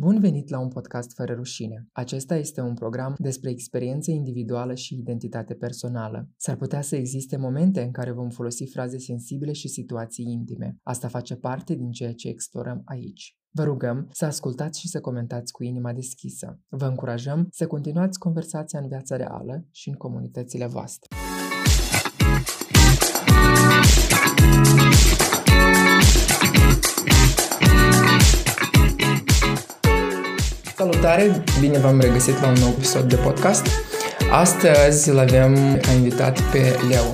Bun venit la un podcast fără rușine. Acesta este un program despre experiență individuală și identitate personală. S-ar putea să existe momente în care vom folosi fraze sensibile și situații intime. Asta face parte din ceea ce explorăm aici. Vă rugăm să ascultați și să comentați cu inima deschisă. Vă încurajăm să continuați conversația în viața reală și în comunitățile voastre. Salutare! Bine v-am regăsit la un nou episod de podcast. Astăzi îl avem ca invitat pe Leo.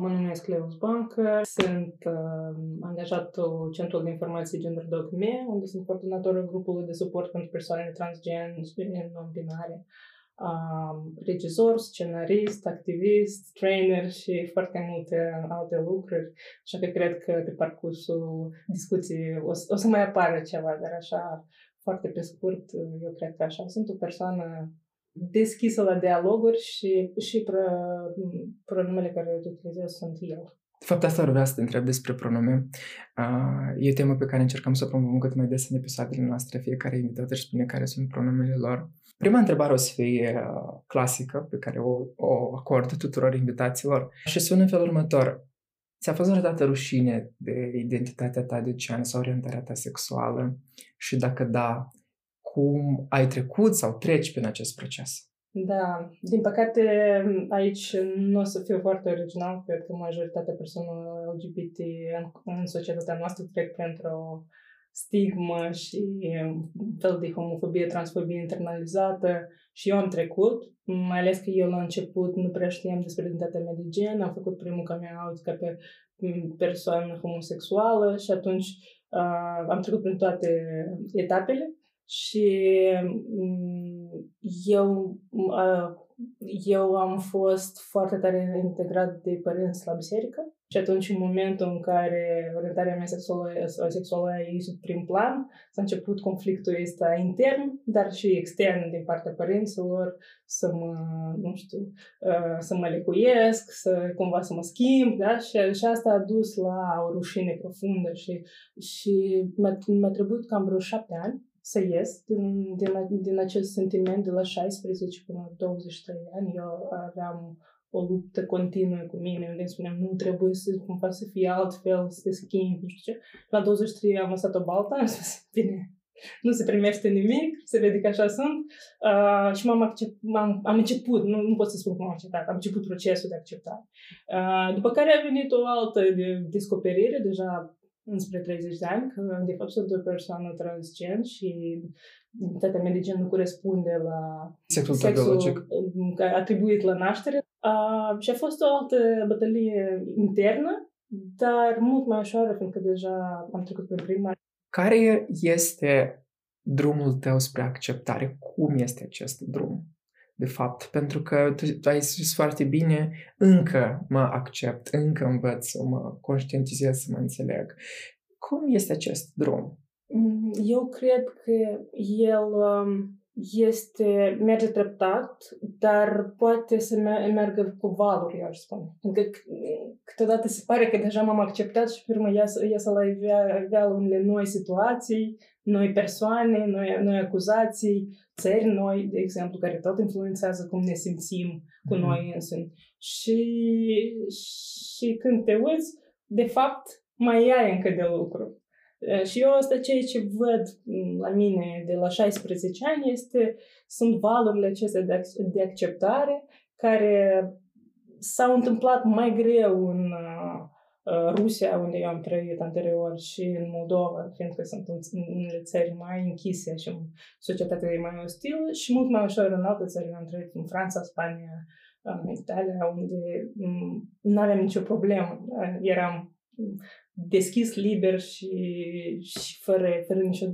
Mă numesc Leo Bancă, sunt uh, angajatul Centrul de Informații Gender Me, unde sunt coordonatorul grupului de suport pentru persoanele transgen și non-binare um, regizor, scenarist, activist, trainer și foarte multe alte lucruri. Așa că cred că pe parcursul discuției o, o să mai apară ceva, dar așa, foarte pe scurt, eu cred că așa. Sunt o persoană deschisă la dialoguri și, și pro, pronumele care le utilizez sunt eu. De fapt, asta vreau să te întreb despre pronume. Uh, e o temă pe care încercăm să o promovăm cât mai des în episoadele noastre. Fiecare invitat își spune care sunt pronumele lor. Prima întrebare o să fie uh, clasică, pe care o, o acord tuturor invitaților și sună în felul următor. Ți-a fost vreodată rușine de identitatea ta de gen sau orientarea ta sexuală? Și dacă da, cum ai trecut sau treci prin acest proces? Da, din păcate aici nu o să fiu foarte original, cred că majoritatea persoanelor LGBT în, în societatea noastră trec printr-o stigmă și un fel de homofobie, transfobie internalizată. Și eu am trecut, mai ales că eu la început nu prea știam despre identitatea mea de gen, am făcut primul coming out ca pe persoană homosexuală și atunci uh, am trecut prin toate etapele și eu, eu am fost foarte tare integrat de părinți la biserică și atunci în momentul în care orientarea mea sexuală, sexuală a ieșit prin plan, s-a început conflictul ăsta intern, dar și extern din partea părinților, să mă, nu știu, să mă lecuiesc, să cumva să mă schimb, da? Și, și asta a dus la o rușine profundă și, și mi-a, mi-a trebuit cam vreo șapte ani să ies din, din, din acest sentiment de la 16 până la 23 ani. Eu aveam o luptă continuă cu mine, unde spuneam, nu trebuie să cumva să fie altfel, să te schimbi, nu știu ce. La 23 am lăsat o baltă, am spus, bine, nu se primește nimic, se vede că așa sunt. Uh, și m-am accept, m-am, am început, nu, nu pot să spun cum am acceptat, am început procesul de acceptare. Uh, după care a venit o altă de descoperire, deja înspre 30 de ani, că de fapt sunt o persoană transgen și identitatea mea de gen nu corespunde la sexul, sexul atribuit la naștere. Uh, și a fost o altă bătălie internă, dar mult mai ușoară, fiindcă deja am trecut prin prima. Care este drumul tău spre acceptare? Cum este acest drum? De fapt, pentru că tu, tu ai spus foarte bine, încă mă accept, încă învăț să mă conștientizez, să mă înțeleg. Cum este acest drum? Mm, eu cred că el um, este, merge treptat, dar poate să meargă cu valuri, eu aș spune. Adică câteodată se pare că deja m-am acceptat și pe urmă iasă la avea unele noi situații, noi persoane, noi, noi acuzații, țări noi, de exemplu, care tot influențează cum ne simțim cu mhm. noi însumi. Și, și când te uiți, de fapt, mai ai încă de lucru. Și eu asta ceea ce văd la mine de la 16 ani este, sunt valurile acestea de, de acceptare care s-au întâmplat mai greu în uh, Rusia, unde eu am trăit anterior, și în Moldova, fiindcă sunt în unele țări mai închise și societatea e mai ostilă, și mult mai ușor în alte țări. am trăit în Franța, Spania, în Italia, unde nu aveam nicio problemă. Eram deschis, liber și, și fără, fără nicio,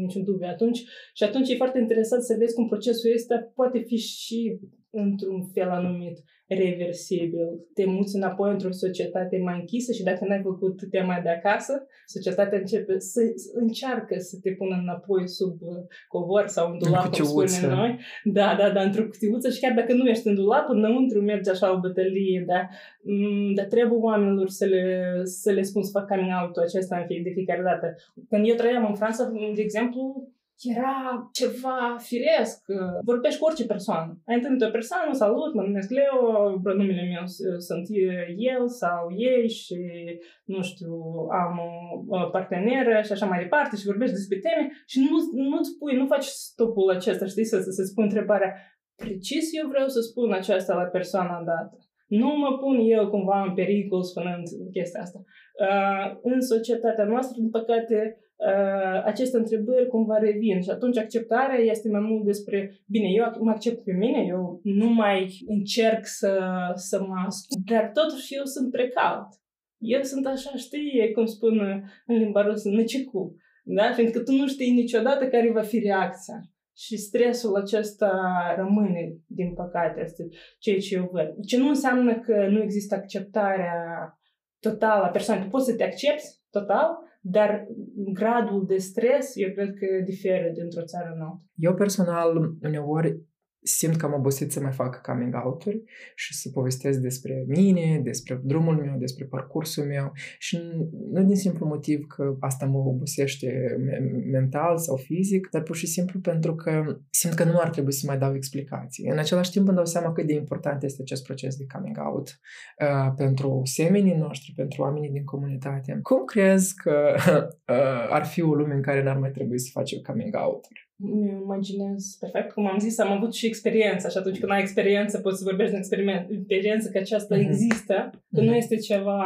niciun dubiu atunci. Și atunci e foarte interesant să vezi cum procesul ăsta poate fi și într-un fel anumit reversibil. Te muți înapoi într-o societate mai închisă și dacă n-ai făcut tema de acasă, societatea începe să încearcă să te pună înapoi sub uh, covor sau în dulap, cum spunem noi. Da, da, da, într-o cutiuță și chiar dacă nu ești în dulap, înăuntru merge așa o bătălie, da? Mm, dar trebuie oamenilor să le, să le spun să fac coming out-ul acesta în fie, de fiecare dată. Când eu trăiam în Franța, de exemplu, era ceva firesc. Vorbești cu orice persoană. Ai întâlnit o persoană, salut, mă numesc Leo, pronumele meu sunt el sau ei și, nu știu, am o parteneră și așa mai departe și vorbești despre teme și nu, nu-ți pui, nu faci stopul acesta, știi, să, să, să spui întrebarea precis eu vreau să spun aceasta la persoana dată. Nu mă pun eu cumva în pericol spunând chestia asta. Uh, în societatea noastră, din păcate, uh, aceste întrebări cumva revin și atunci acceptarea este mai mult despre, bine, eu mă accept pe mine, eu nu mai încerc să, să mă ascund, dar totuși eu sunt precaut. Eu sunt așa, știi, cum spun în limba rusă, năcicu, da? Fiindcă tu nu știi niciodată care va fi reacția. Și stresul acesta rămâne, din păcate, asta ceea ce eu văd. Ce nu înseamnă că nu există acceptarea totală a persoanei. Tu poți să te accepti total, dar gradul de stres, eu cred că diferă dintr-o țară în alta. Eu personal, uneori, simt că am obosit să mai fac coming out-uri și să povestesc despre mine, despre drumul meu, despre parcursul meu și nu din simplu motiv că asta mă obosește mental sau fizic, dar pur și simplu pentru că simt că nu ar trebui să mai dau explicații. În același timp îmi dau seama cât de important este acest proces de coming out uh, pentru semenii noștri, pentru oamenii din comunitate. Cum crezi că uh, ar fi o lume în care n-ar mai trebui să facem coming out-uri? Mi imaginez perfect. Cum am zis, am avut și experiență și atunci când ai experiență poți să vorbești de experiment, experiență că aceasta mm-hmm. există, că mm-hmm. nu este ceva,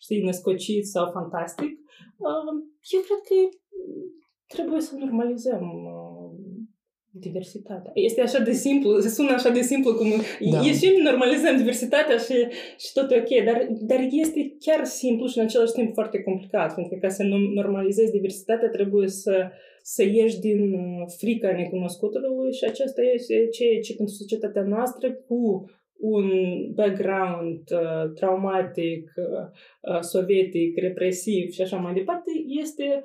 știi, născocit sau fantastic. Uh, eu cred că trebuie să normalizăm uh, diversitatea. Este așa de simplu, se sună așa de simplu cum da. ieșim, normalizăm diversitatea și, și tot e ok, dar, dar este chiar simplu și în același timp foarte complicat, pentru că ca să normalizezi diversitatea trebuie să să ieși din uh, frica necunoscutului și acesta este ceea ce pentru societatea noastră cu un background uh, traumatic, uh, uh, sovietic, represiv și așa mai departe, este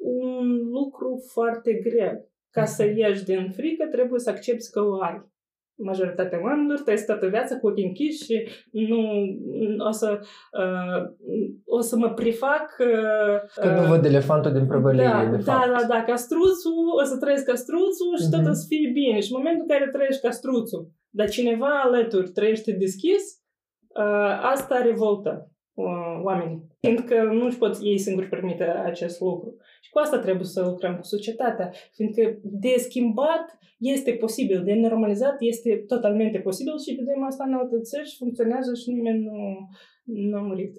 un lucru foarte greu. Ca să mhm. ieși din frică, trebuie să accepti că o ai majoritatea oamenilor trăiesc toată viața cu ochii închiși și nu o să, uh, o să mă prefac... Uh, că nu văd elefantul din prăvălie, da, de da, fapt. Da, da, castruțul, o să trăiesc castruțul și uh-huh. tot mhm. o să fie bine. Și în momentul în care trăiești castruțul, dar cineva alături trăiește deschis, uh, asta revoltă uh, oamenii. Fiindcă nu își pot ei singuri permite acest lucru. Și cu asta trebuie să lucrăm cu societatea. Fiindcă de schimbat este posibil, de normalizat este totalmente posibil și vedem asta în alte țări și funcționează și nimeni nu, nu a murit.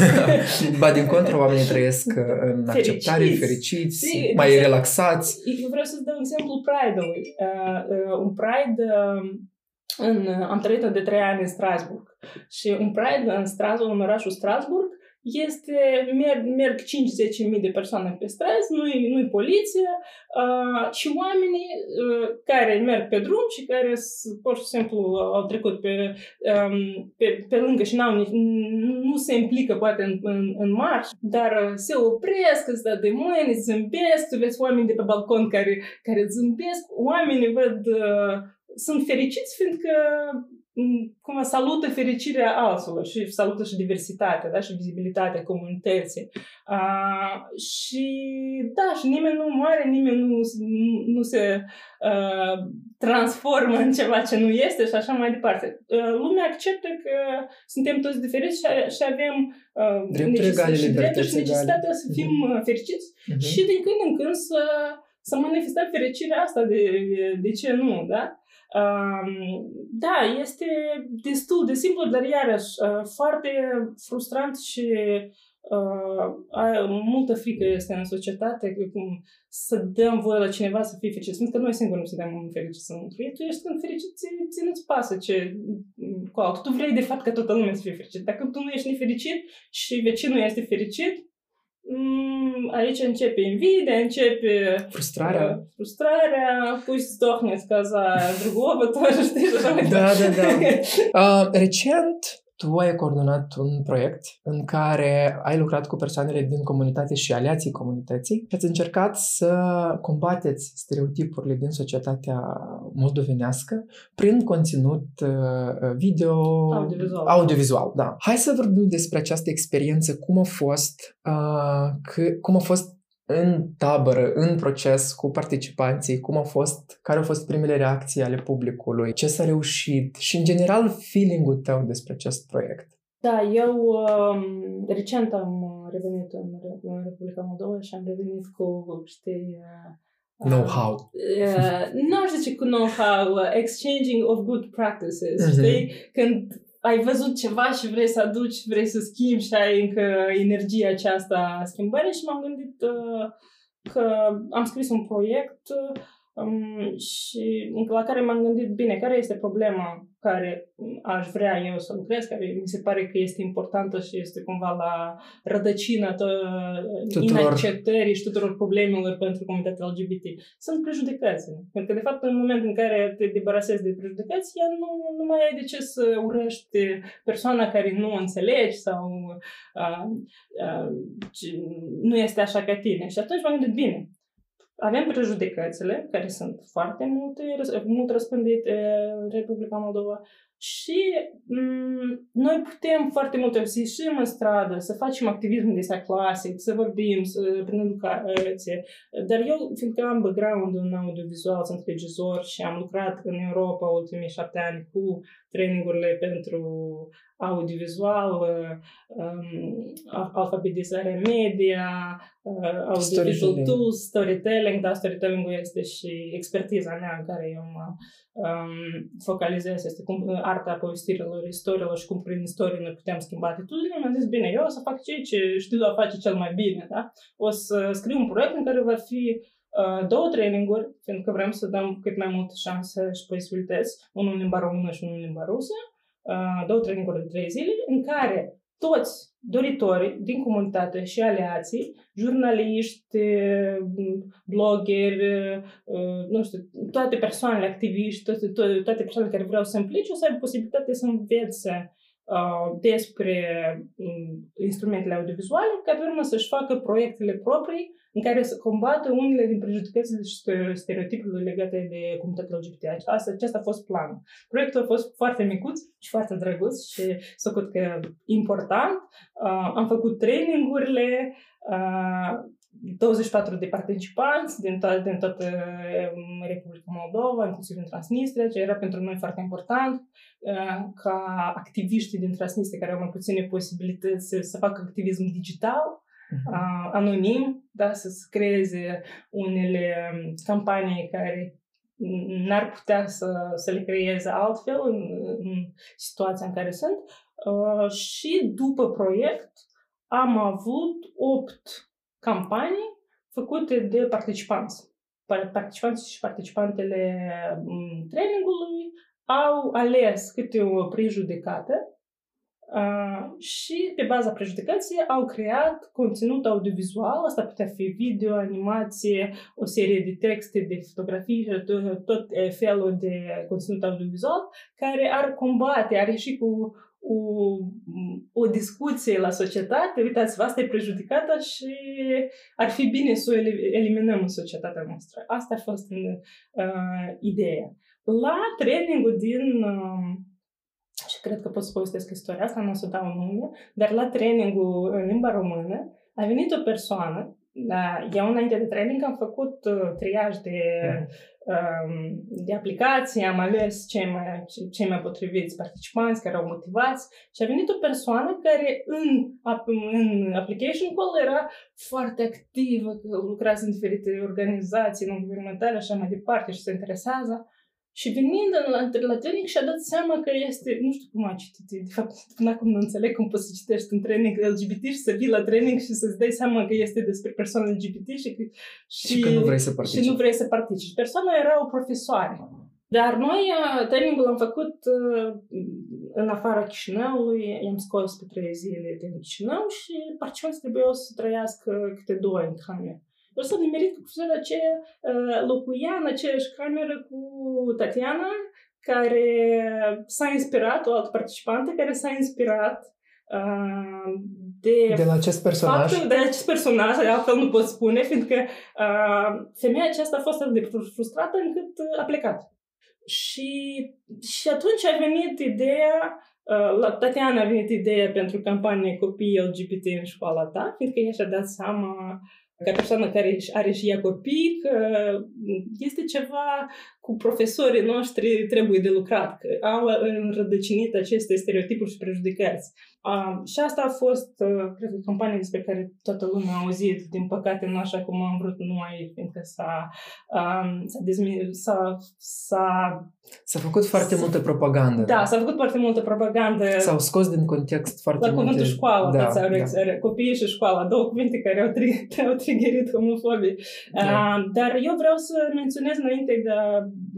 ba, din contră, oamenii trăiesc uh, în acceptare, fericiți, fericiți si, mai de relaxați. Eu vreau să-ți dau exemplu Pride-ului. Uh, uh, un Pride uh, în, am trăit de trei ani în Strasburg. Și un Pride în Strasburg, în orașul Strasburg, este, merg, merg 5-10 mii de persoane pe străzi, nu-i, nu-i poliție uh, și oamenii uh, care merg pe drum și care pur și simplu au trecut pe, um, pe, pe lângă și n-au, nu se implică poate în, în, în marș, dar se opresc, îți dă de mâini, zâmbesc, tu vezi oameni de pe balcon care, care zâmbesc, oamenii văd, uh, sunt fericiți fiindcă cum salută fericirea altora și salută și diversitatea da? și vizibilitatea comunității. Uh, și da, și nimeni nu moare, nimeni nu, nu se uh, transformă în ceva ce nu este și așa mai departe. Uh, lumea acceptă că suntem toți diferiți și, și avem uh, drepturi egale, și drepturi și necesitatea să fim uh-huh. fericiți uh-huh. și din când în când să, să manifestăm fericirea asta de, de ce nu, da? Da, este destul de simplu, dar iarăși foarte frustrant și multă frică este în societate cum să dăm voie la cineva să fie fericit. Pentru că noi singuri nu suntem fericiți în fie. Tu ești fericit, ți nu-ți pasă ce cu altul. Tu vrei de fapt ca toată lumea să fie fericit. Dacă tu nu ești nefericit și vecinul este fericit, mm, aici începe invidia, începe frustrarea. Uh, frustrarea, пусть сдохнет коза другого тоже, ты же. Да, да, да. Uh, recent tu ai coordonat un proiect în care ai lucrat cu persoanele din comunitate și aliații comunității și ați încercat să combateți stereotipurile din societatea moldovenească prin conținut uh, video, Audiovizual. audiovizual da. Hai să vorbim despre această experiență, cum a fost, uh, că, cum a fost în tabără, în proces cu participanții, cum a fost, care au fost primele reacții ale publicului, ce s-a reușit și, în general, feeling-ul tău despre acest proiect. Da, eu um, recent am uh, revenit în, Re- în Republica Moldova și am revenit cu, știi, uh, Know-how. Uh, nu aș zice cu know-how, uh, exchanging of good practices, Mhm. știi? Când ai văzut ceva și vrei să aduci, vrei să schimbi și ai încă energia aceasta a schimbării și m-am gândit uh, că am scris un proiect uh, um, și la care m-am gândit, bine, care este problema care aș vrea eu să lucrez, care mi se pare că este importantă și este cumva la rădăcina tă- Tuturor. inacceptării și tuturor problemelor pentru comunitatea LGBT. Sunt prejudecățile. Pentru că, de fapt, în momentul în care te debarasezi de prejudecăți, ea nu, nu mai ai de ce să urăști persoana care nu o înțelegi sau uh, uh, nu este așa ca tine. Și atunci m-am gândit, bine, avem prejudecățile, care sunt foarte multe, răs- mult răspândite în Republica Moldova și m- noi putem foarte multe să ieșim în stradă, să facem activism de ăsta clasic, să vorbim să, prin educație. Dar eu, fiindcă am background în audiovizual, sunt regizor și am lucrat în Europa ultimii șapte ani cu trainingurile pentru audiovizual, um, alfabetizare media, uh, audiovisual Storytelling. tools, storytelling, da, storytelling-ul este și expertiza mea în care eu mă um, focalizez, este cum, arta povestirilor, istoriilor și cum prin istorie noi putem schimba atitudinile. Mi-am zis, bine, eu o să fac ceea ce știu a face cel mai bine, da? O să scriu un proiect în care va fi uh, două traininguri, fiindcă vrem să dăm cât mai multe șanse și posibilități, unul în limba română și unul în limba rusă, uh, două traininguri de trei zile, în care toți doritorii din comunitate și aliații, jurnaliști, blogeri, uh, nu știu, toate persoanele activiști, toate, toate, toate persoanele care vreau să implice, o să aibă posibilitatea să învețe uh, despre um, instrumentele audiovizuale, ca pe urmă să-și facă proiectele proprii în care să combată unele din prejudecățile și stereotipurile legate de comunitatea LGBT. Asta, acesta a fost planul. Proiectul a fost foarte micuț și foarte drăguț și s-a făcut că important. Uh, am făcut trainingurile, uh, 24 de participanți din, to- din toată um, Republica Moldova, inclusiv din Transnistria, ce era pentru noi foarte important uh, ca activiștii din Transnistria care au mai puține posibilități să, să facă activism digital, uh, anonim, da, să se creeze unele um, campanii care n-ar putea să, să le creeze altfel în, în situația în care sunt. Uh, și după proiect am avut opt campanii făcute de participanți. Participanții și participantele mm, trainingului au ales câte o prejudecată Uh, și pe baza prejudecății au creat conținut audiovizual, asta putea fi video, animație, o serie de texte, de fotografii și tot, tot eh, felul de conținut audiovizual care ar combate, ar ieși cu o, o discuție la societate, uitați-vă, asta e prejudicată și ar fi bine să o eliminăm în societatea noastră. Asta a fost uh, ideea. La trainingul din uh, și cred că pot să povestesc istoria asta, nu o să dau nume, dar la trainingul în limba română a venit o persoană, da, eu înainte de training am făcut uh, triaj de, um, de aplicații, am ales cei mai, cei mai potriviți participanți care au motivați și a venit o persoană care în, în application call era foarte activă, că lucrează în diferite organizații non-guvernamentale și așa mai departe și se interesează. Și venind la, la training și-a dat seama că este, nu știu cum a citit, de fapt, până acum nu înțeleg cum poți să citești un training LGBT și să vii la training și să-ți dai seama că este despre persoane LGBT și, și, și că nu vrei să participi. Și nu vrei să participi. Persoana era o profesoară. Dar noi uh, trainingul am făcut uh, în afara Chișinăului, i-am scos pe trei zile din Chișinău și participanții trebuiau să trăiască câte două în cameră. Eu s-am nimerit cu profesorul aceea, uh, locuia în aceeași cameră cu Tatiana, care s-a inspirat, o altă participantă care s-a inspirat uh, de, de la acest personaj. Faptul, de acest personaj, altfel nu pot spune, fiindcă uh, femeia aceasta a fost atât de frustrată încât a plecat. Și, și atunci a venit ideea, uh, la Tatiana a venit ideea pentru campanie copii LGBT în școala ta, fiindcă ea și-a dat seama ca persoană care are și ea copii, că este ceva cu profesorii noștri trebuie de lucrat, că au înrădăcinit aceste stereotipuri și prejudecăți. Um, și asta a fost, uh, cred că, campania despre care toată lumea a auzit. Din păcate, nu așa cum am vrut noi, fiindcă s-a, um, s-a, dezmi- s-a, s-a... S-a făcut foarte s- multă propagandă. Da, s-a făcut foarte multă propagandă. S-au scos din context foarte La multe... cuvântul școală, da, da. copiii și școala, două cuvinte care au, tri- au triggerit homofobii. Da. Uh, dar eu vreau să menționez înainte de a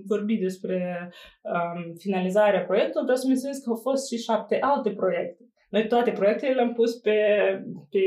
vorbi despre um, finalizarea proiectului, vreau să menționez că au fost și șapte alte proiecte. Noi toate proiectele le-am pus pe, pe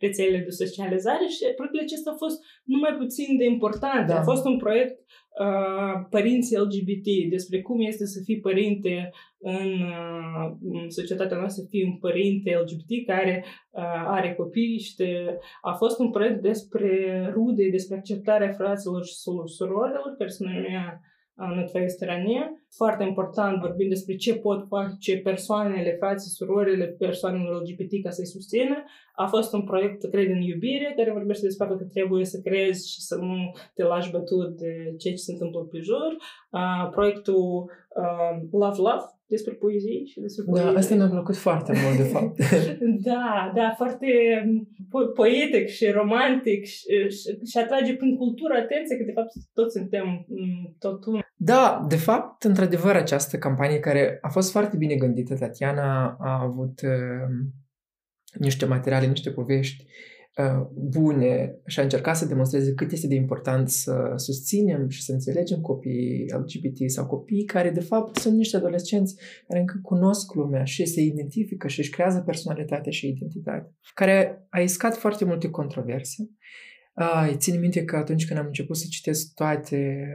rețelele de socializare și proiectele acestea au fost numai puțin de importante. Da. A fost un proiect uh, părinți LGBT, despre cum este să fii părinte în, uh, în societatea noastră, să fii un părinte LGBT care uh, are copii și de, a fost un proiect despre rude, despre acceptarea fraților și surorilor, care se numea на твоей стороне. Foarte important, vorbim despre ce pot face persoanele, frații, surorile, persoanele LGBT ca să-i susțină. a fost un proiect, cred, în iubire, care vorbește despre faptul că trebuie să crezi și să nu te lași bătut de ce ce se întâmplă pe jur. Uh, proiectul uh, Love Love, despre poezie și despre poezie. Da, asta mi-a plăcut foarte mult, de fapt. da, da, foarte po- poetic și romantic și, și, și atrage prin cultură atenție că, de fapt, toți suntem tot un. Da, de fapt, într-adevăr, această campanie care a fost foarte bine gândită, Tatiana a avut uh, niște materiale, niște povești Uh, bune și a încercat să demonstreze cât este de important să susținem și să înțelegem copiii LGBT sau copiii care de fapt sunt niște adolescenți care încă cunosc lumea și se identifică și își creează personalitatea și identitatea, care a iscat foarte multe controverse a, țin minte că atunci când am început să citesc toate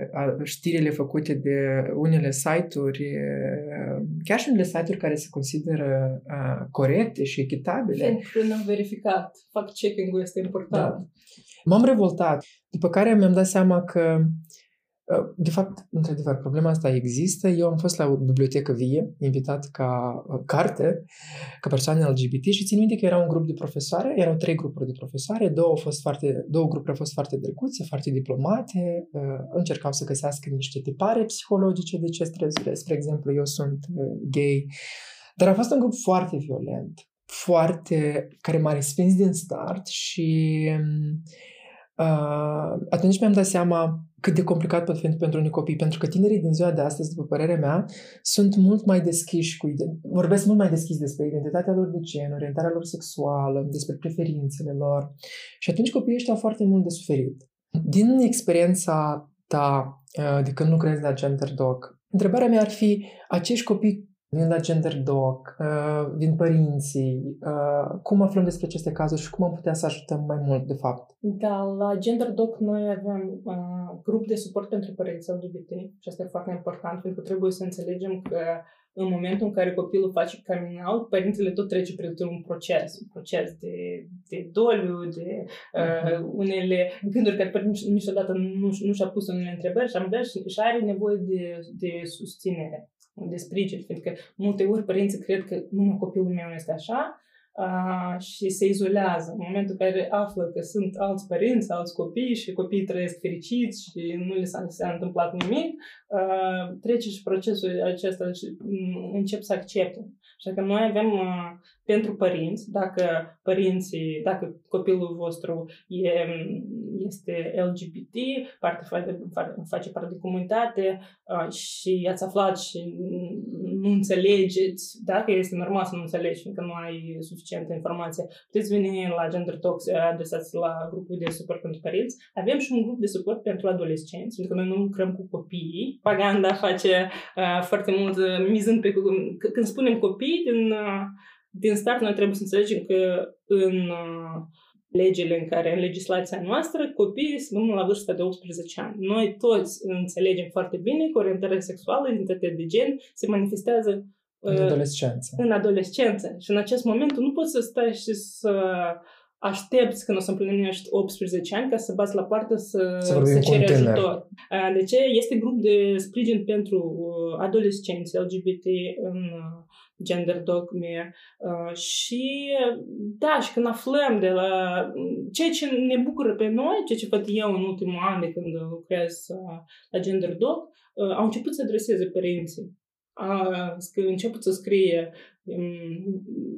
știrile făcute de unele site-uri, chiar și unele site-uri care se consideră corecte și echitabile. Pentru n-am verificat. Fact-checking-ul este important. Da. M-am revoltat, după care mi-am dat seama că Uh, de fapt, într-adevăr, problema asta există. Eu am fost la o bibliotecă vie, invitat ca uh, carte, ca persoană LGBT și țin minte că era un grup de profesoare, erau trei grupuri de profesoare, două, au fost foarte, două grupuri au fost foarte drăguțe, foarte diplomate, uh, încercau să găsească niște tipare psihologice de ce stresure. Spre exemplu, eu sunt gay, dar a fost un grup foarte violent, foarte, care m-a respins din start și uh, atunci mi-am dat seama cât de complicat pot fi pentru unii copii, pentru că tinerii din ziua de astăzi, după părerea mea, sunt mult mai deschiși cu vorbesc mult mai deschis despre identitatea lor de gen, orientarea lor sexuală, despre preferințele lor. Și atunci copiii ăștia au foarte mult de suferit. Din experiența ta uh, de când lucrezi la Gender Doc, întrebarea mea ar fi, acești copii vin la Gender Doc, uh, vin părinții, uh, cum aflăm despre aceste cazuri și cum am putea să ajutăm mai mult, de fapt? Da, la Gender Doc noi avem uh, grup de suport pentru părinți LGBT și asta e foarte important, pentru că trebuie să înțelegem că în momentul în care copilul face coming out, părintele tot trece prin un proces, un proces de, de doliu, de uh, mhm. unele gânduri care părintele niciodată nu, nu și-a pus unele întrebări și am și are nevoie de, de susținere de sprijin, fiindcă multe ori părinții cred că numai copilul meu este așa uh, și se izolează. În momentul în care află că sunt alți părinți, alți copii și copiii trăiesc fericiți și nu le s-a, s-a întâmplat nimic, uh, trece și procesul acesta și încep să accepte. Așa că noi avem uh, pentru părinți, dacă părinții, dacă copilul vostru e, este LGBT, parte, face, face parte de comunitate uh, și ați aflat și nu înțelegeți, dacă este normal să nu înțelegi, fiindcă nu ai suficientă informație, puteți veni la Gender Talks, adresați la grupul de suport pentru părinți. Avem și un grup de suport pentru adolescenți, pentru că noi nu lucrăm cu copiii. Paganda face uh, foarte mult uh, mizând pe... Când spunem copii, din, uh, din start noi trebuie să înțelegem că în uh, legile în care, în legislația noastră, copiii sunt la vârsta de 18 ani. Noi toți înțelegem foarte bine că orientarea sexuală, identitatea de gen se manifestează în adolescență. În adolescență. Și în acest moment tu nu poți să stai și să aștepți când o să împlinești 18 ani ca să bați la poartă să, să, să ceri ajutor. De ce? Este grup de sprijin pentru adolescenți LGBT în gender dogme și da, și când aflăm de la ceea ce ne bucură pe noi, ceea ce văd eu în ultimul an de când lucrez la gender dog, au început să adreseze părinții. A, început să scrie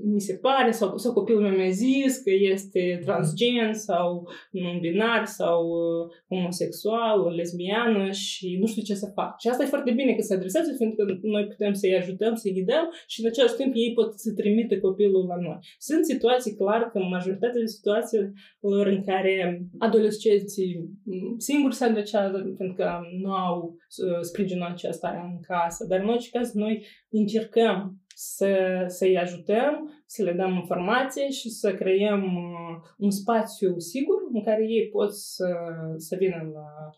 mi se pare, sau, sau copilul meu mi-a zis că este transgen sau non-binar sau uh, homosexual, lesbiană și nu știu ce să fac. Și asta e foarte bine că se adresează, fiindcă noi putem să-i ajutăm, să-i ghidăm și în același timp ei pot să trimite copilul la noi. Sunt situații, clar, că majoritatea de situațiilor în care adolescenții singuri se adresează, fiindcă nu au uh, sprijinul acesta în casă, dar în orice caz noi încercăm să, să-i ajutăm, să le dăm informație și să creăm uh, un spațiu sigur în care ei pot să, să vină la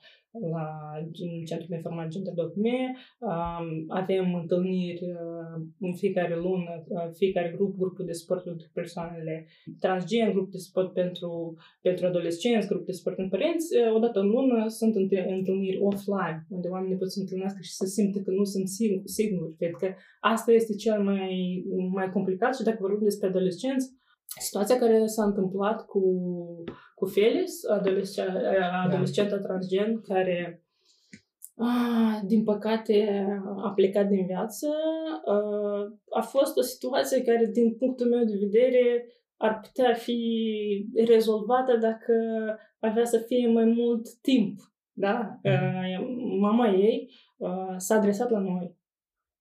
la Centrul de Informare Gender Document. Avem întâlniri în fiecare lună, fiecare grup, grupul de sport pentru persoanele transgen, grup de sport pentru, pentru adolescenți, grup de sport pentru părinți. Odată în lună sunt întâlniri offline, unde oamenii pot să întâlnească și să simtă că nu sunt singuri. Cred că asta este cel mai, mai complicat și dacă vorbim despre adolescenți, situația care s-a întâmplat cu, cu Felis, adolescenta da. transgen, care Ah, din păcate, a plecat din viață. A fost o situație care, din punctul meu de vedere, ar putea fi rezolvată dacă avea să fie mai mult timp. Da? Mm. Mama ei s-a adresat la noi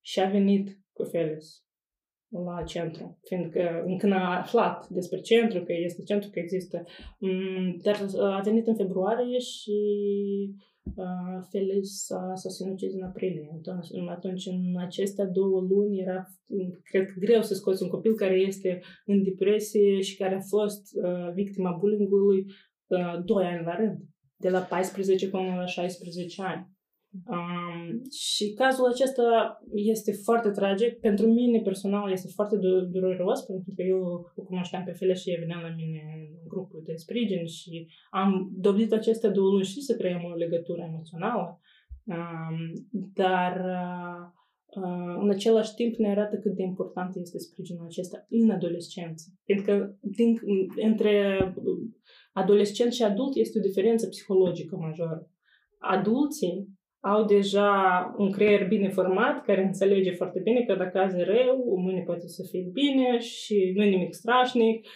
și a venit cu Felis la centru, fiindcă când a aflat despre centru, că este centru, că există, mm, dar a venit în februarie și uh, Felix s-a, s-a sinucis în aprilie. Atunci, atunci, în acestea două luni, era, cred, greu să scoți un copil care este în depresie și care a fost uh, victima bullying-ului uh, doi ani la rând, de la 14 până la 16 ani. Um, și cazul acesta este foarte tragic. Pentru mine personal este foarte dureros, pentru că eu o cunoșteam pe Fele și ea venea la mine în grupul de sprijin și am dobit aceste două luni și să creăm o legătură emoțională. Um, dar uh, în același timp ne arată cât de important este sprijinul acesta în adolescență. Pentru că din, între adolescent și adult este o diferență psihologică majoră. Adulții au deja un creier bine format, care înțelege foarte bine că dacă azi e rău, mâine poate să fie bine și nu e nimic strașnic.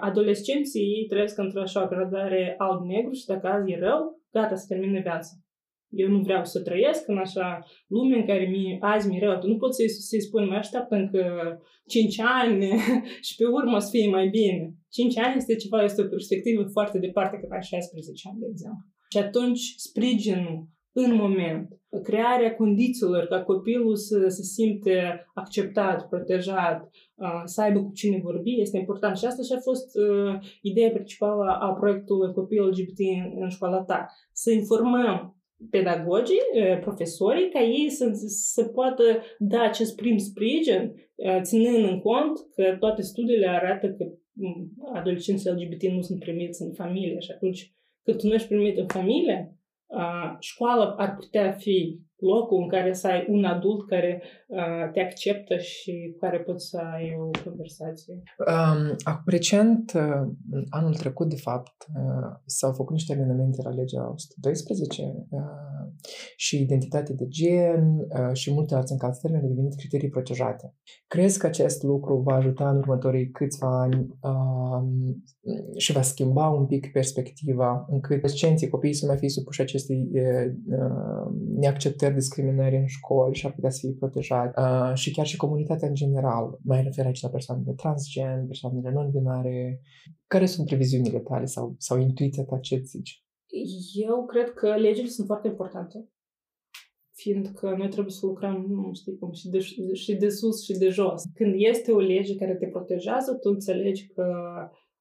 Adolescenții ei trăiesc într-o așa gradare alb-negru și dacă azi e rău, gata, să termină viața. Eu nu vreau să trăiesc în așa lume în care mi, azi mi rău. Tu nu poți să-i, să-i spun, mai așteaptă încă 5 ani și pe urmă să fie mai bine. 5 ani este ceva, este o perspectivă foarte departe cât ai 16 ani, de exemplu. Și atunci sprijinul în moment. Crearea condițiilor ca copilul să se simte acceptat, protejat, să aibă cu cine vorbi, este important. Și asta și a fost uh, ideea principală a proiectului Copil LGBT în, în școala ta. Să informăm pedagogii, profesorii, ca ei să, să poată da acest prim sprijin, ținând în cont că toate studiile arată că adolescenții LGBT nu sunt primiți în familie și atunci când tu nu ești primit în familie, școala ar putea fi locul în care să ai un adult care uh, te acceptă și cu care poți să ai o conversație? Um, recent, uh, anul trecut, de fapt, uh, s-au făcut niște amendamente la legea 112 uh, și identitatea de gen uh, și multe alte încălțări au devenit criterii protejate. Crezi că acest lucru va ajuta în următorii câțiva ani uh, și va schimba un pic perspectiva încât adolescenții, copiii să mai fie supuși acestei uh, neacceptări, discriminări în școli și ar putea să fie protejați uh, și chiar și comunitatea în general. Mai refer aici la persoanele transgen, persoanele non-binare. Care sunt previziunile tale sau, sau intuiția ta ce zici? Eu cred că legile sunt foarte importante fiindcă noi trebuie să lucrăm, nu știu cum, și de, și de sus și de jos. Când este o lege care te protejează, tu înțelegi că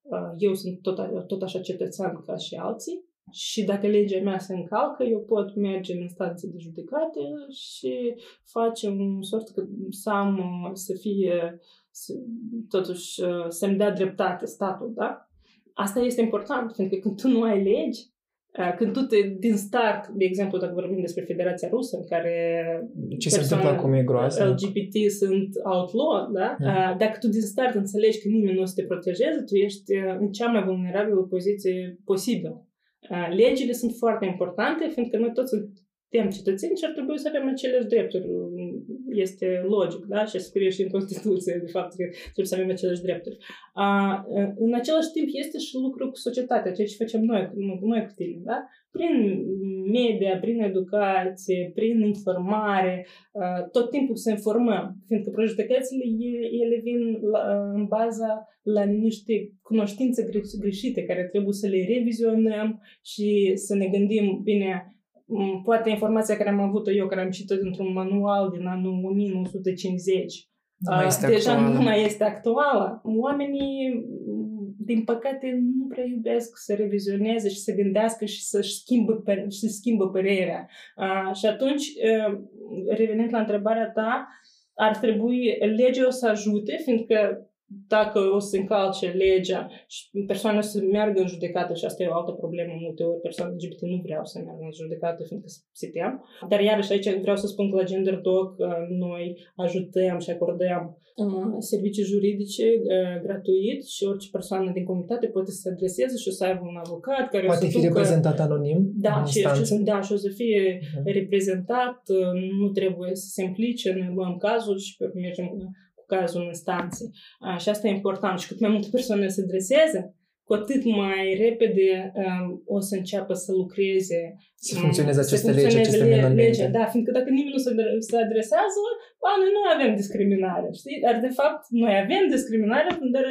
uh, eu sunt tot, tot așa cetățean ca și alții și dacă legea mea se încalcă, eu pot merge în instanțe de judecate și facem un sort că să am, să fie, să, totuși, să-mi dea dreptate statul, da? Asta este important, pentru că când tu nu ai legi, când tu te, din start, de exemplu, dacă vorbim despre Federația Rusă, în care ce se întâmplă acum e groază. LGBT sunt outlaw, da? Mm. Dacă tu din start înțelegi că nimeni nu o să te protejeze, tu ești în cea mai vulnerabilă poziție posibilă. Legile sunt foarte importante, fiindcă noi toți suntem cetățeni și ar trebui să avem aceleași drepturi. Este logic, da? Și scrie și în Constituție, de fapt, că trebuie să avem aceleași drepturi. A, în același timp, este și lucru cu societatea, ceea ce facem noi, noi cu tine, da? Prin media, prin educație, prin informare, tot timpul să informăm, fiindcă prejudecățile, ele vin la, în baza la niște cunoștințe greșite care trebuie să le revizionăm și să ne gândim, bine, poate informația care am avut-o eu, care am citit într-un manual din anul 1950, nu mai este deja actuală. nu mai este actuală. Oamenii, din păcate, nu prea iubesc să revizioneze și să gândească și să-și schimbă, și să schimbă părerea. Uh, și atunci, uh, revenind la întrebarea ta, ar trebui legea o să ajute, fiindcă dacă o să încalce legea și persoana să meargă în judecată și asta e o altă problemă, multe ori persoane LGBT nu vreau să meargă în judecată fiindcă se tem. Dar iarăși aici vreau să spun că la Gender Doc noi ajutăm și acordăm uh, servicii juridice uh, gratuit și orice persoană din comunitate poate să se adreseze și o să aibă un avocat care poate o să fi ducă... reprezentat anonim da, și, și, da, și o să fie uh-huh. reprezentat, nu trebuie să se implice, noi luăm cazul și mergem cazul instanței. Și asta e important. Și cât mai multe persoane se adreseze, cu atât mai repede um, o să înceapă să lucreze. Să funcționeze aceste legi, aceste amendamente. Da, fiindcă dacă nimeni nu se, se adresează, a, noi nu avem discriminare, știi? Dar, de fapt, noi avem discriminare, dar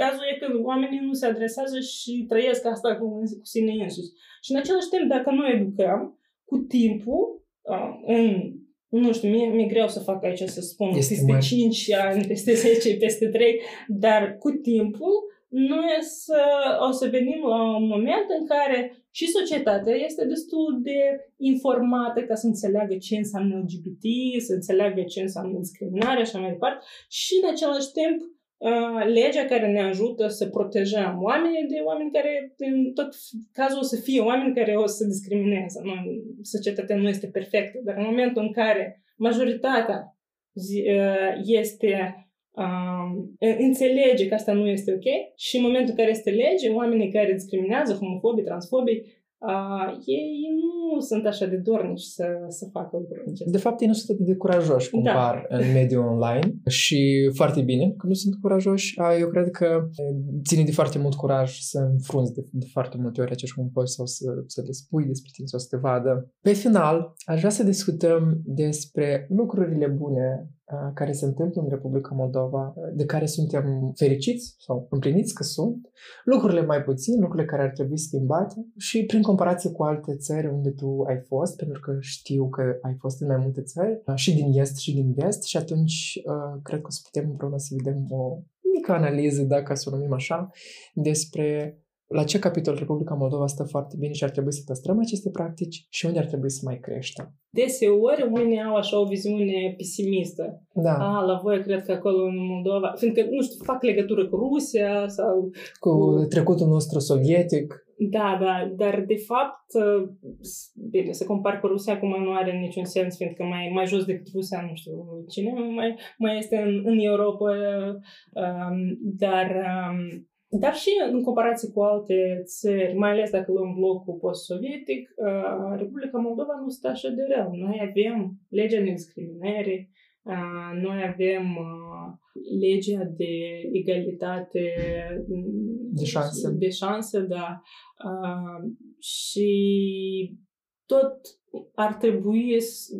cazul e că oamenii nu se adresează și trăiesc asta cu, cu sine însuși. Și, în același timp, dacă noi educăm, cu timpul, în nu știu, mie mi-e greu să fac aici să spun este peste mai... 5 ani, peste 10, peste 3, dar cu timpul noi să, o să venim la un moment în care și societatea este destul de informată ca să înțeleagă ce înseamnă LGBT, să înțeleagă ce înseamnă discriminare și așa mai departe. Și în același timp Uh, legea care ne ajută să protejăm oamenii de oameni care, în tot cazul, o să fie oameni care o să discrimineze. Nu, societatea nu este perfectă, dar în momentul în care majoritatea uh, este um, înțelege că asta nu este ok și în momentul în care este lege, oamenii care discriminează, homofobii, transfobii, uh, ei nu sunt așa de dornici să, să facă lucruri De fapt, ei nu sunt atât de curajoși cum da. par în mediul online și foarte bine că nu sunt curajoși. Eu cred că ține de foarte mult curaj să înfrunzi de, de foarte multe ori acești compozi sau să, să le spui despre tine sau să te vadă. Pe final, aș vrea să discutăm despre lucrurile bune care se întâmplă în Republica Moldova, de care suntem fericiți sau împliniți că sunt, lucrurile mai puțin, lucrurile care ar trebui schimbate și prin comparație cu alte țări unde tu ai fost, pentru că știu că ai fost în mai multe țări, și din est și din vest și atunci cred că o să putem împreună să vedem o mică analiză, dacă să o numim așa, despre la ce capitol Republica Moldova stă foarte bine și ar trebui să păstrăm aceste practici și unde ar trebui să mai creștem. Deseori oamenii au așa o viziune pesimistă. Da. A, la voi cred că acolo în Moldova, fiindcă, nu știu, fac legătură cu Rusia sau... Cu, cu... trecutul nostru sovietic. Da, da, dar de fapt, bine, să compar cu Rusia acum nu are niciun sens, fiindcă mai, mai jos decât Rusia, nu știu cine mai, mai este în, în Europa, um, dar, um, dar și în comparație cu alte țări, mai ales dacă luăm blocul post-sovietic, uh, Republica Moldova nu stă așa de rău. Noi avem legea nediscriminării, uh, noi avem uh, legea de egalitate de șanse, de șanse da. Uh, și tot ar trebui să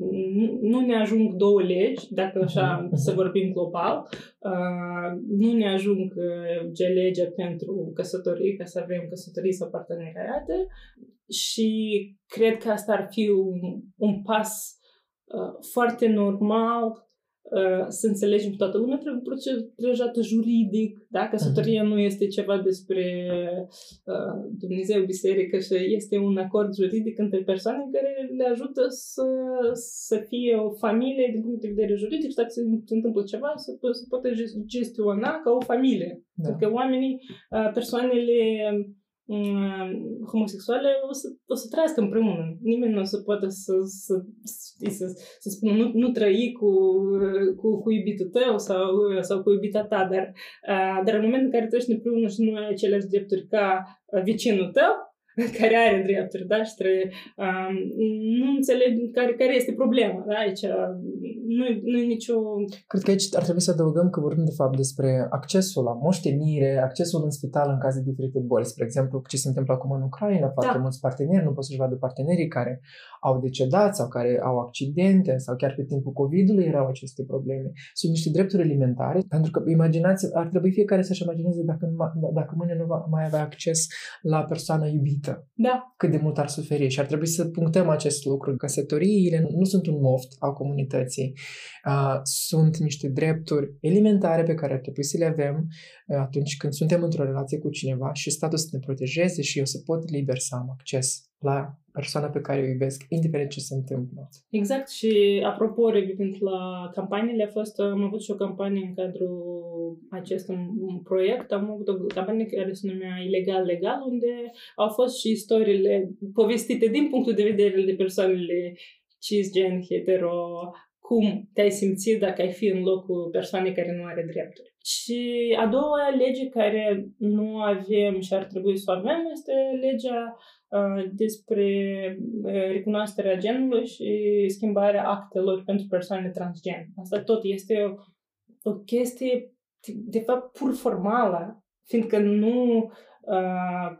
nu ne ajung două legi, dacă așa să vorbim global, uh, nu ne ajung ce legea pentru căsătorii, ca să avem căsătorii sau parteneriate. Și cred că asta ar fi un, un pas uh, foarte normal Uh, să înțelegem toată lumea, trebuie protejată juridic, da? Căsătoria uh-huh. nu este ceva despre uh, Dumnezeu, biserică și este un acord juridic între persoane care le ajută să, să fie o familie din punct de vedere juridic și dacă se, se întâmplă ceva, să, să poată gestiona ca o familie. Da. Adică oamenii, uh, persoanele homosexuale o să, o să trăiască împreună. Nimeni nu o să poată să, să, să, să, să spună nu, nu trăi cu, cu, cu iubitul tău sau, sau cu iubita ta, dar, dar în momentul în care trăiești împreună și nu ai aceleași drepturi ca vecinul tău, care are drepturi, da, și trebuie, um, nu înțeleg care, care este problema, da, aici nu, nu e nicio... Cred că aici ar trebui să adăugăm că vorbim de fapt despre accesul la moștenire, accesul în spital în caz de diferite boli. Spre exemplu, ce se întâmplă acum în Ucraina, foarte da. mulți parteneri nu pot să-și vadă partenerii care au decedat sau care au accidente sau chiar pe timpul COVID-ului erau aceste probleme. Sunt niște drepturi alimentare, pentru că imaginați, ar trebui fiecare să-și imagineze dacă, dacă mâine nu va mai avea acces la persoana iubită. Da. Cât de mult ar suferi și ar trebui să punctăm acest lucru. Căsătoriile nu sunt un moft al comunității, uh, sunt niște drepturi elementare pe care ar trebui să le avem uh, atunci când suntem într-o relație cu cineva și statul să ne protejeze și eu să pot liber să am acces la persoana pe care o iubesc, indiferent ce se întâmplă. Exact și apropo, revenind la campaniile, a fost, am avut și o campanie în cadrul acestui proiect, am avut o campanie care se numea Ilegal Legal, unde au fost și istoriile povestite din punctul de vedere de persoanele cisgen, hetero, cum te-ai simțit dacă ai fi în locul persoanei care nu are drepturi. Și a doua lege care nu avem și ar trebui să o avem este legea uh, despre uh, recunoașterea genului și schimbarea actelor pentru persoane transgen. Asta tot este o, o chestie, de fapt, pur formală, fiindcă nu uh,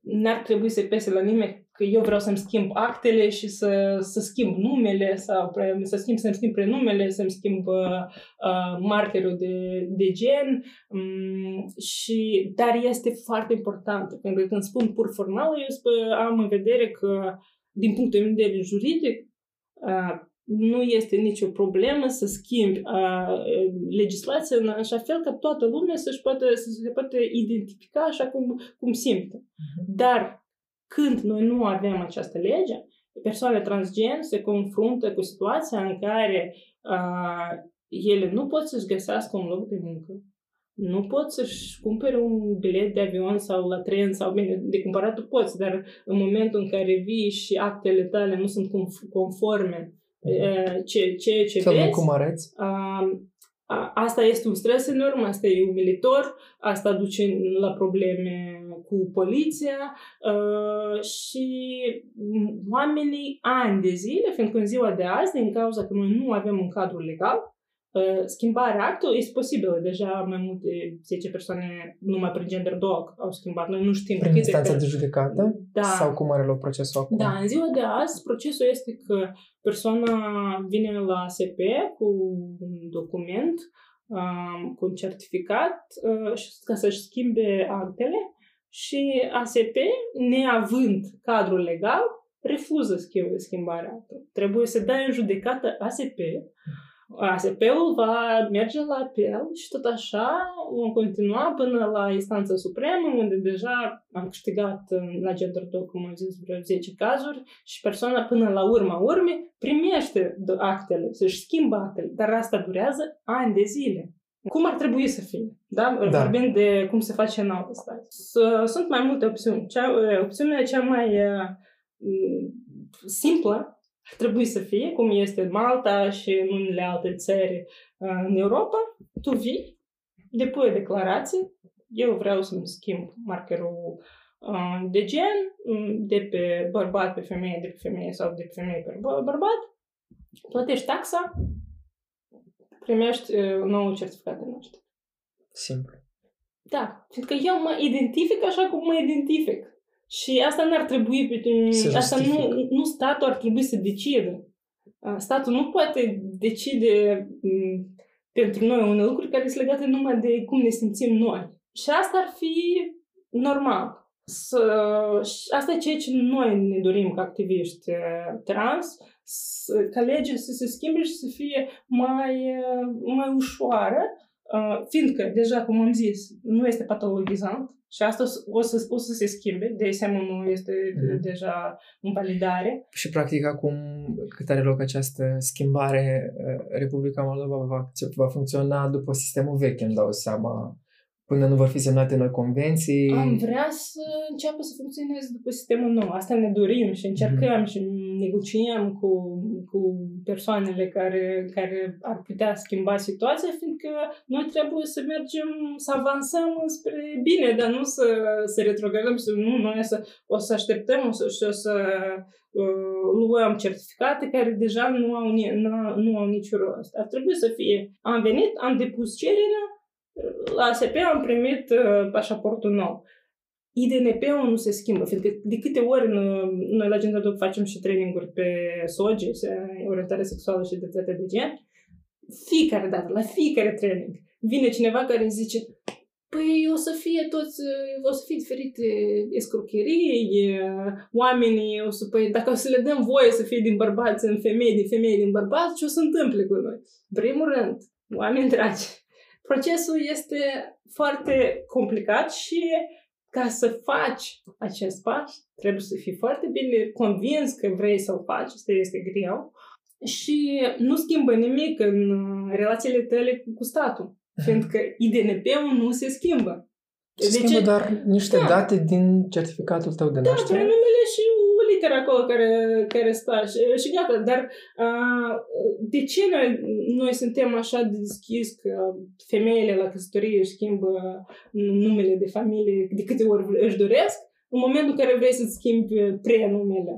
n-ar trebui să pese la nimeni că eu vreau să-mi schimb actele și să, să schimb numele sau pre, să schimb, să-mi schimb prenumele, să-mi schimb uh, uh, markerul de, de gen. Um, și, dar este foarte important pentru că când spun pur formal, eu spun, am în vedere că din punct de vedere juridic uh, nu este nicio problemă să schimbi uh, legislația în așa fel ca toată lumea să-și poată, să se poată identifica așa cum, cum simte. Uh-huh. Dar când noi nu avem această lege, persoanele transgen se confruntă cu situația în care uh, ele nu pot să-și găsească un loc de muncă, nu pot să-și cumpere un bilet de avion sau la tren sau bine, de cumpărat tu poți, dar în momentul în care vii și actele tale nu sunt conforme uh, ce, ce, ce vezi, cum arăți? Uh, asta este un stres enorm, asta e umilitor, asta duce la probleme cu poliția uh, și oamenii ani de zile, fiindcă în ziua de azi, din cauza că noi nu avem un cadru legal, uh, schimbarea actului este posibilă. Deja mai multe 10 persoane numai prin gender dog au schimbat. Noi nu știm Prin instanța de judecată? Da. Sau cum are loc procesul acum? Da, în ziua de azi procesul este că persoana vine la ASP cu un document um, cu un certificat uh, ca să-și schimbe actele și ASP, neavând cadrul legal, refuză schimbarea. Trebuie să dai în judecată ASP. ASP-ul va merge la apel și tot așa vom continua până la instanța supremă, unde deja am câștigat la Gender Talk, cum am zis, vreo 10 cazuri și persoana până la urma urmei primește actele, să-și schimbă actele, dar asta durează ani de zile. cum ar trebui să fie. Da? da. Vorbim de cum se face în alte state. Sunt mai multe opțiuni. Cea, opțiunea cea mai simplă ar trebui să fie, cum este în Malta și în unele alte țări în Europa. Tu vii, depui o declarație, eu vreau să-mi schimb markerul de gen, de pe bărbat pe femeie, de pe femeie sau de pe femeie pe bărbat, plătești taxa, primești un nou certificat de naștere. Simplu. Da, fiindcă eu mă identific așa cum mă identific. Și asta nu ar trebui, să asta nu, nu statul ar trebui să decidă. Statul nu poate decide pentru noi unele lucruri care sunt legate numai de cum ne simțim noi. Și asta ar fi normal. Să, asta e ceea ce noi ne dorim ca activiști trans, să, ca legea să se schimbe și să fie mai, mai ușoară, fiindcă, deja, cum am zis, nu este patologizant și asta o să, o să se schimbe, de asemenea nu este mm. deja în validare. Și practic acum cât are loc această schimbare, Republica Moldova va, va funcționa după sistemul vechi, îmi dau seama până nu vor fi semnate noi convenții. Am vrea să înceapă să funcționeze după sistemul nou. Asta ne dorim și încercăm mm-hmm. și negociem cu, cu persoanele care, care ar putea schimba situația, fiindcă noi trebuie să mergem, să avansăm spre bine, dar nu să, să retrogradăm și să nu, noi să, o să așteptăm o să, și o să uh, luăm certificate care deja nu au, nu, nu au niciun rost. Ar trebui să fie, am venit, am depus cererea, la ASP am primit uh, pașaportul nou. IDNP-ul nu se schimbă, fiindcă de câte ori noi la Gender Doc facem și traininguri pe SOGI, orientare sexuală și identitate de gen, fiecare dată, la fiecare training, vine cineva care zice Păi o să fie toți, o să fie diferite escrocherii, oamenii o să, păi dacă o să le dăm voie să fie din bărbați în femei, din femei din bărbați, ce o să întâmple cu noi? Primul rând, oameni dragi, procesul este foarte complicat și ca să faci acest pas, trebuie să fii foarte bine convins că vrei să-l faci, asta este greu, și nu schimbă nimic în relațiile tale cu statul, fiindcă IDNP-ul nu se schimbă. Se de schimbă ce? doar niște da. date din certificatul tău de da, naștere. Da, prenumele și literă acolo care, care stă și, și gata. Dar uh, de ce noi, noi suntem așa de deschis că femeile la căsătorie își schimbă numele de familie de câte ori își doresc? În momentul în care vrei să-ți schimbi prenumele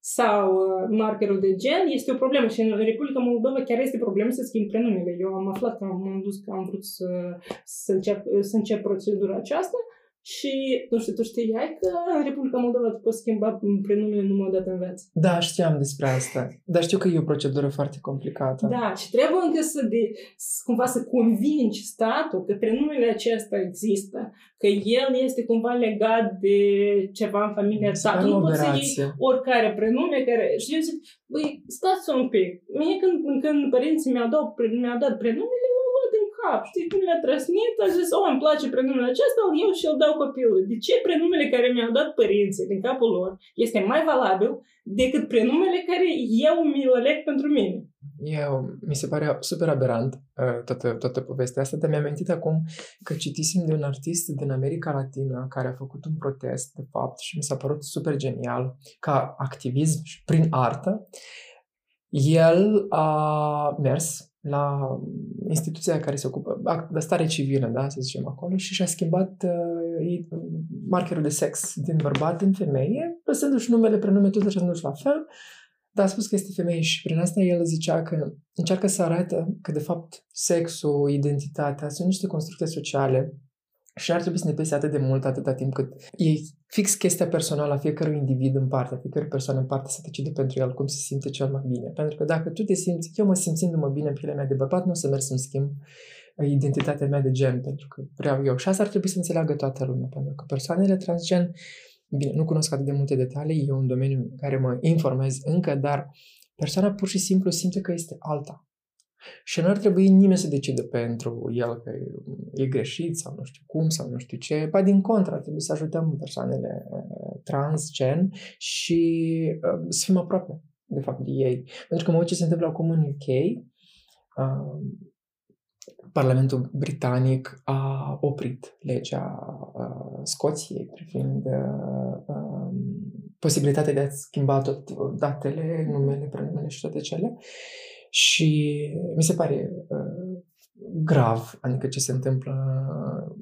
sau uh, markerul de gen, este o problemă și în Republica Moldova chiar este problemă să schimbi prenumele. Eu am aflat că am dus că am vrut să, să, încep, să încep procedura aceasta și, nu știu, tu știai că în Republica Moldova tu poți schimba prenumele numai o dată în viață. Da, știam despre asta. Dar știu că e o procedură foarte complicată. Da, și trebuie încă să de, cumva să convingi statul că prenumele acesta există, că el este cumva legat de ceva în familia ta. Tu nu poți să iei oricare prenume care... Și eu zic, băi, stați un pic. Mie când, când părinții mi-au dat, mi-au dat prenumele, cap, știi, când mi-a trăsnit, a zis, o, îmi place prenumele acesta, îl iau și îl dau copilului. De ce prenumele care mi-au dat părinții din capul lor este mai valabil decât prenumele care eu mi-l aleg pentru mine? Eu, mi se pare super aberant uh, toată, toată povestea asta, dar mi-am amintit acum că citisem de un artist din America Latină care a făcut un protest, de fapt, și mi s-a părut super genial ca activism și prin artă. El a mers la instituția care se ocupă de stare civilă, da, să zicem acolo, și și-a schimbat uh, markerul de sex din bărbat în femeie, lăsându-și numele, prenume, tot lăsându-și la fel, dar a spus că este femeie și prin asta el zicea că încearcă să arate că, de fapt, sexul, identitatea sunt niște constructe sociale și ar trebui să ne pese atât de mult atâta timp cât e fix chestia personală a fiecărui individ în parte, a fiecare persoană în parte să decide pentru el cum se simte cel mai bine. Pentru că dacă tu te simți, eu mă simțindu-mă bine în pielea mea de bărbat, nu o să merg să-mi schimb uh, identitatea mea de gen, pentru că vreau eu. Și asta ar trebui să înțeleagă toată lumea, pentru că persoanele transgen, bine, nu cunosc atât de multe detalii, e un domeniu în care mă informez încă, dar persoana pur și simplu simte că este alta. Și nu ar trebui nimeni să decide pentru el că e greșit sau nu știu cum sau nu știu ce. Ba din contră, ar trebui să ajutăm persoanele uh, transgen și uh, să fim aproape, de fapt, de ei. Pentru că mă uit ce se întâmplă acum în UK, uh, Parlamentul Britanic a oprit legea uh, Scoției privind uh, uh, posibilitatea de a schimba tot datele, numele, prenumele și toate cele. Și mi se pare uh, grav, adică ce se întâmplă.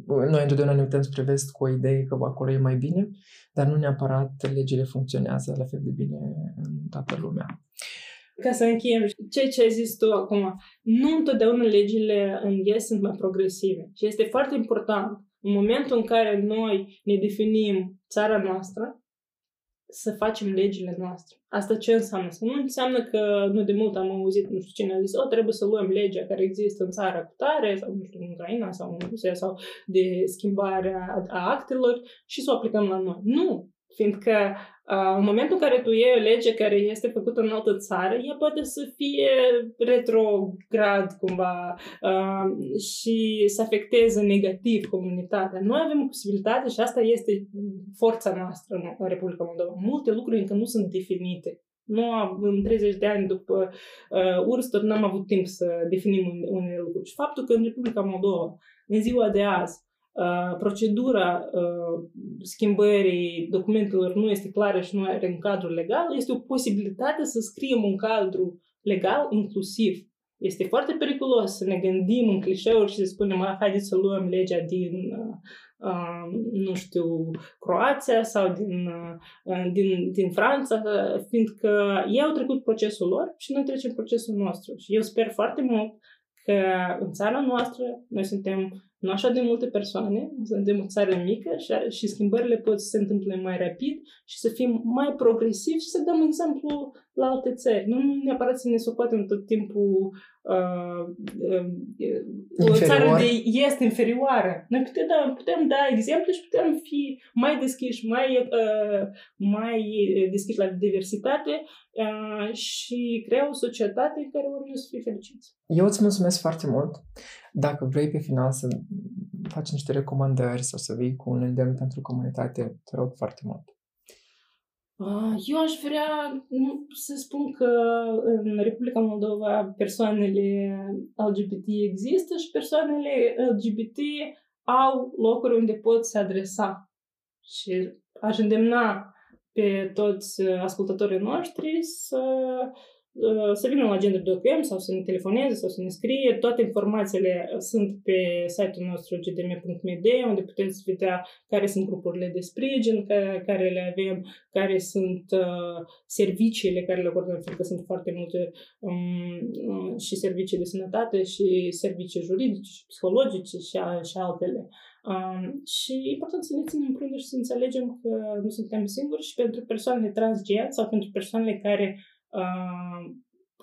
Noi întotdeauna ne uităm spre vest cu o idee că acolo e mai bine, dar nu neapărat legile funcționează la fel de bine în toată lumea. Ca să încheiem, ceea ce ai zis tu acum, nu întotdeauna legile în ES sunt mai progresive. Și este foarte important, în momentul în care noi ne definim țara noastră, să facem legile noastre. Asta ce înseamnă? Să nu înseamnă că nu de mult am auzit, nu știu cine a zis, o, trebuie să luăm legea care există în țara cu tare, sau nu știu, în Ucraina, sau în Rusia, sau de schimbarea a actelor și să o aplicăm la noi. Nu! Fiindcă Uh, în momentul în care tu iei o lege care este făcută în altă țară, ea poate să fie retrograd cumva uh, și să afecteze negativ comunitatea. Noi avem posibilitate și asta este forța noastră în Republica Moldova. Multe lucruri încă nu sunt definite. Nu am, în 30 de ani după uh, URSS tot n-am avut timp să definim unele lucruri. Și faptul că în Republica Moldova, în ziua de azi, Uh, procedura uh, schimbării documentelor nu este clară și nu are un cadru legal, este o posibilitate să scriem un cadru legal inclusiv. Este foarte periculos să ne gândim în clișeuri și să spunem, haideți să luăm legea din, uh, nu știu, Croația sau din, uh, din, din Franța, fiindcă ei au trecut procesul lor și noi trecem procesul nostru. Și eu sper foarte mult că în țara noastră noi suntem nu așa de multe persoane, suntem o țară mică și, și schimbările pot să se întâmple mai rapid și să fim mai progresivi și să dăm exemplu la alte țări. Nu neapărat să ne socotem tot timpul uh, uh, o țară de est inferioară. Noi putem da, putem da exemple și putem fi mai deschiși, mai, uh, mai deschiși la diversitate uh, și crea o societate în care oamenii să fie fericiți. Eu îți mulțumesc foarte mult. Dacă vrei pe final să faci niște recomandări sau să vii cu un îndemn pentru comunitate, te rog foarte mult. Eu aș vrea să spun că în Republica Moldova persoanele LGBT există și persoanele LGBT au locuri unde pot se adresa. Și aș îndemna pe toți ascultătorii noștri să Uh, să vină la Agenda Docem sau să ne telefoneze sau să ne scrie. Toate informațiile sunt pe site-ul nostru gdm.md, unde puteți vedea care sunt grupurile de sprijin care le avem, care sunt uh, serviciile care le acordăm, pentru că sunt foarte multe um, uh, și servicii de sănătate și servicii juridice și psihologice și, a, și altele. Um, și e important să ne ținem împreună și să înțelegem că nu suntem singuri și pentru persoanele transgen sau pentru persoanele care uh,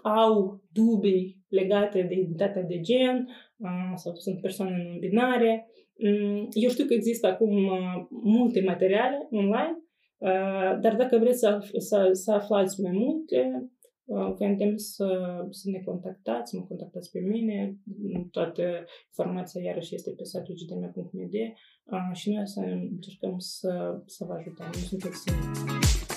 au dubii legate de identitatea de gen uh, sau sunt persoane non-binare. Um, eu știu că există acum uh, multe materiale online, uh, dar dacă vreți să, să, să aflați mai multe, uh, vă îndemn să, să ne contactați, să mă contactați pe mine. Toată informația iarăși este pe site-ul gdm.md uh, și noi să încercăm să, să vă ajutăm. Nu sunteți singuri.